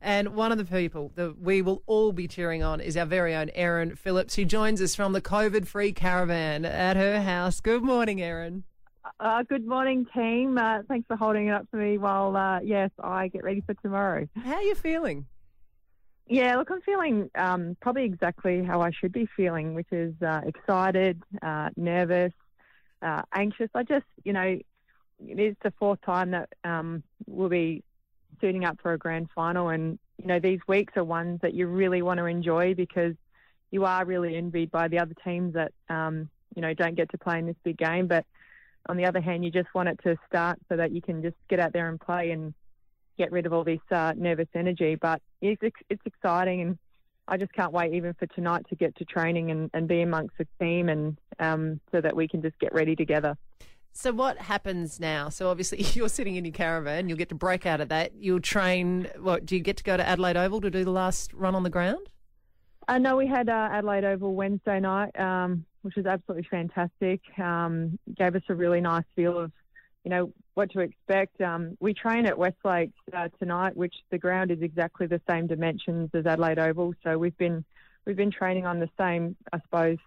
And one of the people that we will all be cheering on is our very own Erin Phillips, who joins us from the COVID free caravan at her house. Good morning, Erin. Uh, good morning, team. Uh, thanks for holding it up for me while, uh, yes, I get ready for tomorrow. How are you feeling? Yeah, look, I'm feeling um, probably exactly how I should be feeling, which is uh, excited, uh, nervous, uh, anxious. I just, you know, it is the fourth time that um, we'll be suiting up for a grand final, and you know, these weeks are ones that you really want to enjoy because you are really envied by the other teams that um, you know don't get to play in this big game, but on the other hand, you just want it to start so that you can just get out there and play and get rid of all this uh, nervous energy. But it's, it's exciting, and I just can't wait even for tonight to get to training and, and be amongst the team, and um, so that we can just get ready together. So what happens now? So obviously you're sitting in your caravan. You'll get to break out of that. You'll train. What do you get to go to Adelaide Oval to do the last run on the ground? I uh, know we had uh, Adelaide Oval Wednesday night. Um, which was absolutely fantastic. Um, gave us a really nice feel of, you know, what to expect. Um, we train at Westlake uh, tonight, which the ground is exactly the same dimensions as Adelaide Oval. So we've been we've been training on the same, I suppose,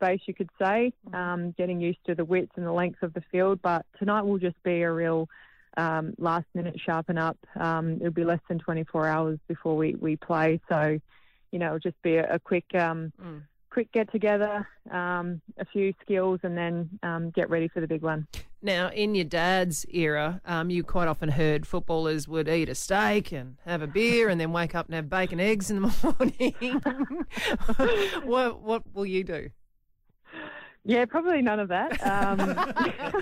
space you could say, um, getting used to the width and the length of the field. But tonight will just be a real um, last minute sharpen up. Um, it'll be less than 24 hours before we, we play. So, you know, it'll just be a, a quick um, mm quick get together, um, a few skills, and then um, get ready for the big one. Now, in your dad's era, um, you quite often heard footballers would eat a steak and have a beer and then wake up and have bacon eggs in the morning. what, what will you do? Yeah, probably none of that. Um,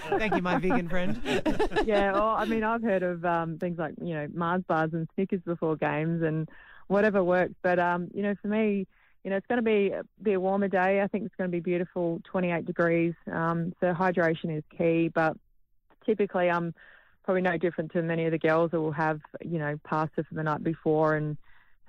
Thank you, my vegan friend. yeah, well, I mean, I've heard of um, things like you know Mars bars and Snickers before games and whatever works. But um, you know, for me, you know, it's going to be be a warmer day. I think it's going to be beautiful, 28 degrees. Um, so hydration is key, but typically I'm probably no different to many of the girls that will have, you know, pasta for the night before and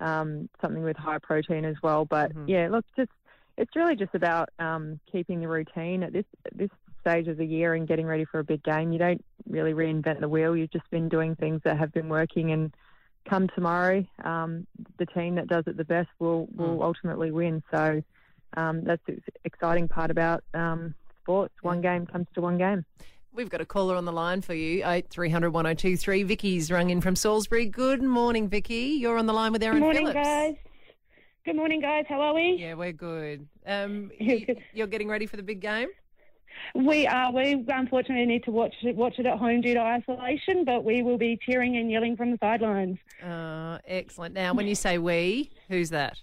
um, something with high protein as well. But mm-hmm. yeah, look, just it's really just about um, keeping the routine at this at this stage of the year and getting ready for a big game. You don't really reinvent the wheel. You've just been doing things that have been working and come tomorrow, um, the team that does it the best will will mm. ultimately win. So um, that's the exciting part about um, sports. One game comes to one game. We've got a caller on the line for you, eight three hundred one zero oh two three. Vicky's rung in from Salisbury. Good morning, Vicky. You're on the line with Erin Good morning, Phillips. guys. Good morning, guys. How are we? Yeah, we're good. Um, you're getting ready for the big game. We are. We unfortunately need to watch it, watch it at home due to isolation, but we will be cheering and yelling from the sidelines. Uh, excellent. Now, when you say we, who's that?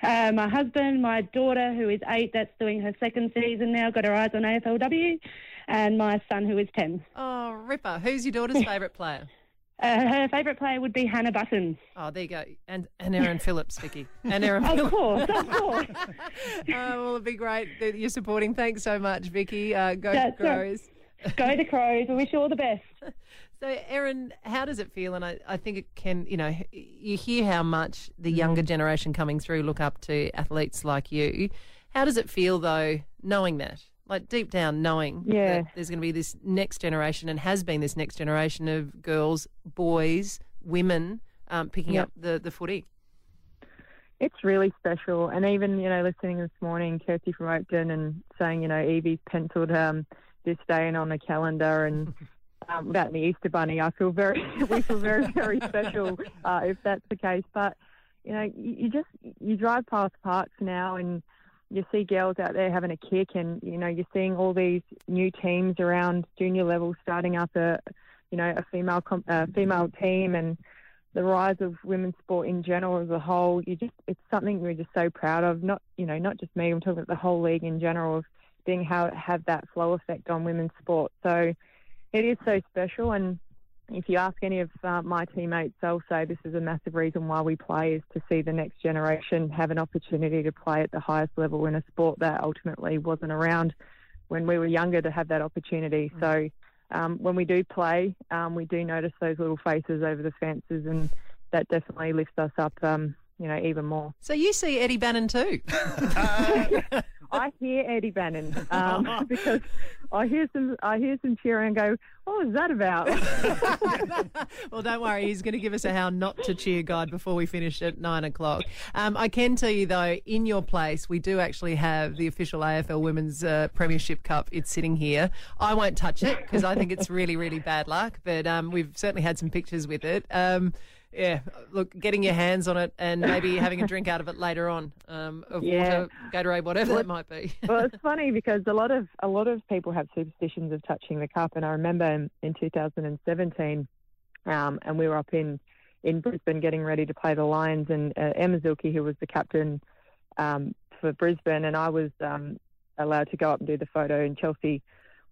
Uh, my husband, my daughter, who is eight, that's doing her second season now, got her eyes on AFLW, and my son, who is 10. Oh, Ripper. Who's your daughter's favourite player? Uh, her favourite player would be Hannah Button. Oh, there you go. And and Erin Phillips, Vicky. And Erin Of Phillips. course, of course. oh, well, it'd be great that you're supporting. Thanks so much, Vicky. Uh, go That's Crows. Go the Crows. We wish you all the best. So, Erin, how does it feel? And I, I think it can, you know, you hear how much the younger generation coming through look up to athletes like you. How does it feel, though, knowing that? Like deep down knowing yeah. that there's going to be this next generation and has been this next generation of girls, boys, women um, picking yep. up the, the footy. It's really special. And even, you know, listening this morning, Kirsty from Oakden and saying, you know, Evie's penciled um, this day in on the calendar and um, about the Easter Bunny, I feel very, we feel very, very special uh, if that's the case. But, you know, you, you just, you drive past parks now and, you see girls out there having a kick, and you know you're seeing all these new teams around junior level starting up a, you know, a female female team, and the rise of women's sport in general as a whole. You just it's something we're just so proud of. Not you know not just me. I'm talking about the whole league in general of being how have that flow effect on women's sport. So it is so special, and if you ask any of uh, my teammates, they'll say this is a massive reason why we play is to see the next generation have an opportunity to play at the highest level in a sport that ultimately wasn't around when we were younger to have that opportunity. Mm. So um, when we do play, um, we do notice those little faces over the fences, and that definitely lifts us up. Um, you know, even more. So you see Eddie Bannon too? I hear Eddie Bannon um, because I hear some I hear some cheering and go, what was that about? well, don't worry. He's going to give us a how not to cheer guide before we finish at nine o'clock. Um, I can tell you, though, in your place, we do actually have the official AFL Women's uh, Premiership Cup. It's sitting here. I won't touch it because I think it's really, really bad luck, but um, we've certainly had some pictures with it. Yeah, look, getting your hands on it and maybe having a drink out of it later on um, of Yeah. water, Gatorade, whatever that might be. well, it's funny because a lot of a lot of people have superstitions of touching the cup, and I remember in, in 2017, um, and we were up in in Brisbane getting ready to play the Lions, and uh, Emma Zielke, who was the captain um, for Brisbane, and I was um, allowed to go up and do the photo. And Chelsea,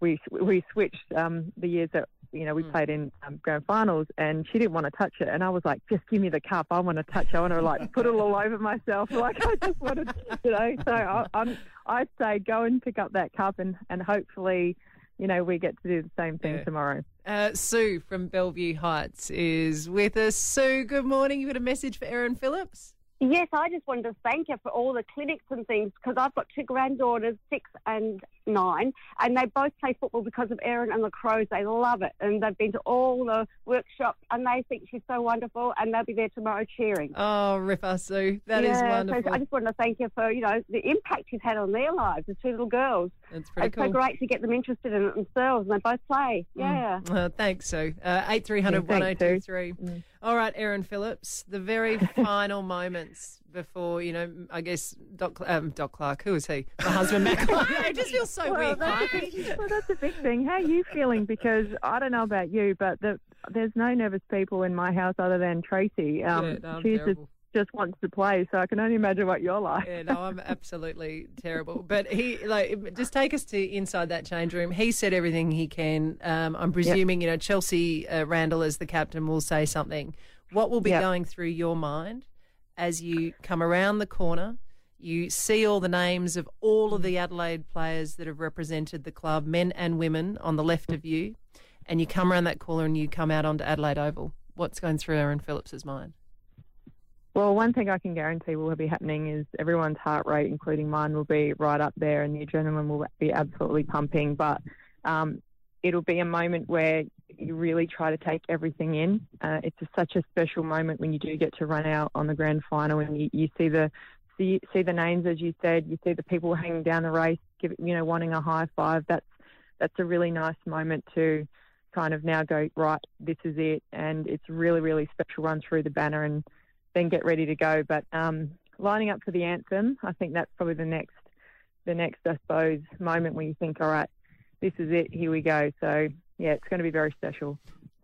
we we switched um, the years that you know we Mm. played in um, grand finals, and she didn't want to touch it, and I was like, just give me the cup, I want to touch, it. I want to like put it all over myself, like I just wanted, you know. So I, I'm I'd say go and pick up that cup, and and hopefully. You know, we get to do the same thing Yeah. tomorrow. Uh, Sue from Bellevue Heights is with us. Sue, good morning. You got a message for Erin Phillips? Yes, I just wanted to thank you for all the clinics and things because I've got two granddaughters, six and nine, and they both play football because of Erin and the Crows. They love it, and they've been to all the workshops, and they think she's so wonderful, and they'll be there tomorrow cheering. Oh, Ripper Sue. that is yeah, wonderful. So I just wanted to thank you for you know the impact you've had on their lives, the two little girls. That's pretty cool. it's cool. so great to get them interested in it themselves, and they both play. Yeah. Uh, thanks, Sue. Uh, 8300 yeah, 1023. Mm. All right, Erin Phillips, the very final moments before, you know, I guess Doc, um, Doc Clarke, who is he? My husband, Matt Clarke. it just feels so Well, weird. that's, a big, well, that's a big thing. How are you feeling? Because I don't know about you, but the, there's no nervous people in my house other than Tracy. Um, yeah, just, just wants to play, so I can only imagine what you're like. Yeah, no, I'm absolutely terrible. But he, like, just take us to inside that change room. He said everything he can. Um, I'm presuming, you know, Chelsea uh, Randall as the captain will say something. What will be Yep. going through your mind as you come around the corner? You see all the names of all of the Adelaide players that have represented the club, men and women, on the left of you, and you come around that corner and you come out onto Adelaide Oval. What's going through Erin Phillips's mind? Well, one thing I can guarantee will be happening is everyone's heart rate, including mine, will be right up there, and the adrenaline will be absolutely pumping. But um, it'll be a moment where you really try to take everything in. Uh, it's a, such a special moment when you do get to run out on the grand final, and you, you see the see, see the names as you said. You see the people hanging down the race, give, you know, wanting a high five. That's that's a really nice moment to kind of now go right. This is it, and it's really really special. Run through the banner and then get ready to go. But um, lining up for the anthem, I think that's probably the next, the next, I suppose, moment when you think, all right, this is it, here we go. So yeah, it's going to be very special.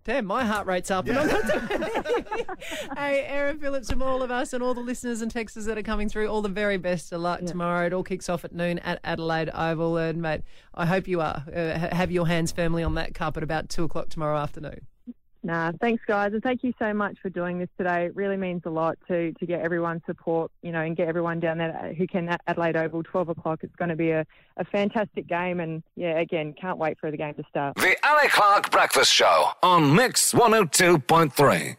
Damn, my heart rate's up. And I'm not hey, Erin Phillips, from all of us and all the listeners and texters that are coming through, all the very best of luck Yeah. tomorrow. It all kicks off at noon at Adelaide Oval. And, mate, I hope you are. Uh, have your hands firmly on that cup at about two o'clock tomorrow afternoon. Nah, thanks guys, and thank you so much for doing this today. It really means a lot to to get everyone's support, you know, and get everyone down there who can at Adelaide Oval, twelve o'clock. It's going to be a, a fantastic game, and yeah, again, can't wait for the game to start. The Ali Clarke Breakfast Show on Mix 102.3.